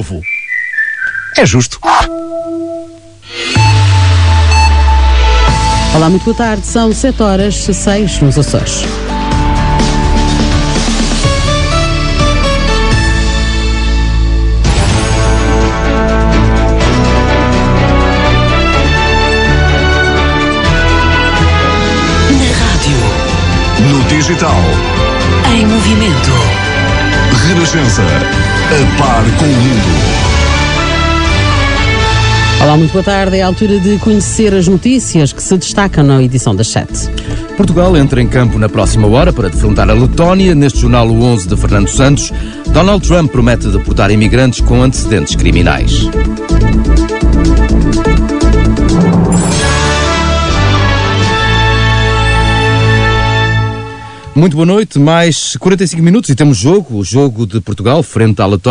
novo. É justo. Olá, muito boa tarde. São 7 horas 6 nos Açores. Na rádio, No digital. em movimento. Renascença. A par com o mundo. Olá, muito boa tarde. É a altura de conhecer as notícias que se destacam na edição das 7. Portugal entra em campo na próxima hora para defrontar a Letónia. Neste jornal, o 11 de Fernando Santos, Donald Trump promete deportar imigrantes com antecedentes criminais. Muito boa noite, mais 45 minutos e temos jogo, o jogo de Portugal frente à Letónia.